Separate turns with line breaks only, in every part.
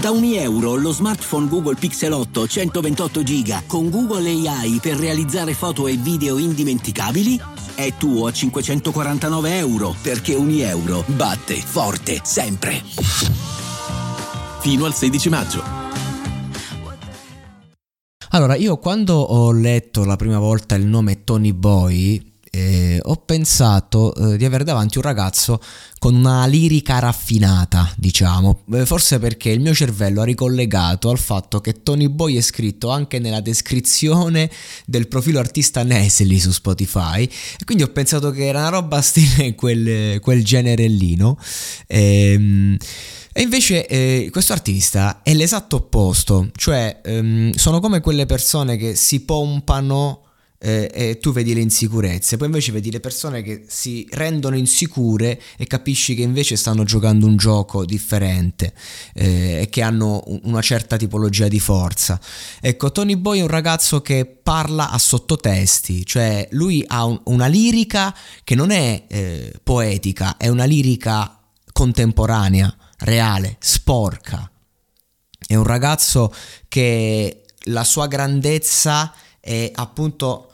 Da ogni euro lo smartphone Google Pixel 8 128 giga con Google AI per realizzare foto e video indimenticabili è tuo a 549 euro perché ogni euro batte forte sempre.
Fino al 16 maggio.
Allora, io quando ho letto la prima volta il nome Tony Boy, eh, ho pensato eh, di avere davanti un ragazzo con una lirica raffinata, diciamo, eh, forse perché il mio cervello ha ricollegato al fatto che Tony Boy è scritto anche nella descrizione del profilo artista Nesli su Spotify. E quindi ho pensato che era una roba stile quel, quel genere lì, no? Ehm, e invece eh, questo artista è l'esatto opposto, cioè ehm, sono come quelle persone che si pompano eh, e tu vedi le insicurezze, poi invece vedi le persone che si rendono insicure e capisci che invece stanno giocando un gioco differente eh, e che hanno una certa tipologia di forza. Ecco, Tony Boy è un ragazzo che parla a sottotesti, cioè lui ha un, una lirica che non è eh, poetica, è una lirica contemporanea, reale, sporca. È un ragazzo che la sua grandezza è appunto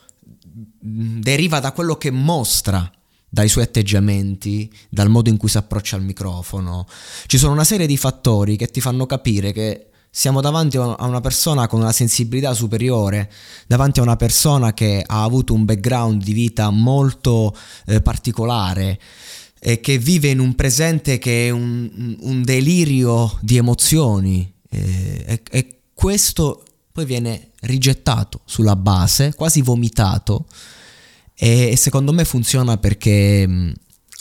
deriva da quello che mostra dai suoi atteggiamenti, dal modo in cui si approccia al microfono. Ci sono una serie di fattori che ti fanno capire che siamo davanti a una persona con una sensibilità superiore, davanti a una persona che ha avuto un background di vita molto eh, particolare e che vive in un presente che è un, un delirio di emozioni eh, e, e questo poi viene rigettato sulla base, quasi vomitato e, secondo me funziona perché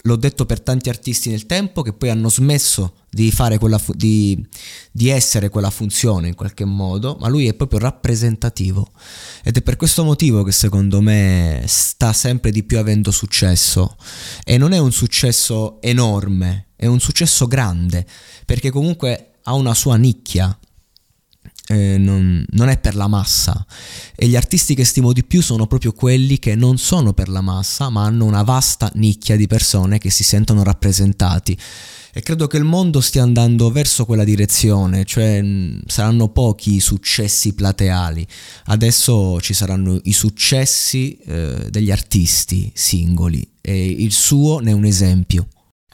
l'ho detto per tanti artisti nel tempo che poi hanno smesso di, fu- di, di essere quella funzione in qualche modo, ma lui è proprio rappresentativo. Ed è per questo motivo che secondo me sta sempre di più avendo successo. E non è un successo enorme, è un successo grande perché comunque ha una sua nicchia eh, non, non, è per la massa. E gli artisti che stimo di più sono proprio quelli che non sono per la massa ma hanno una vasta nicchia di persone che si sentono rappresentati. E credo che il mondo stia andando verso quella direzione, cioè saranno pochi i successi plateali, adesso ci saranno i successi eh, degli artisti singoli. E il suo ne è un esempio.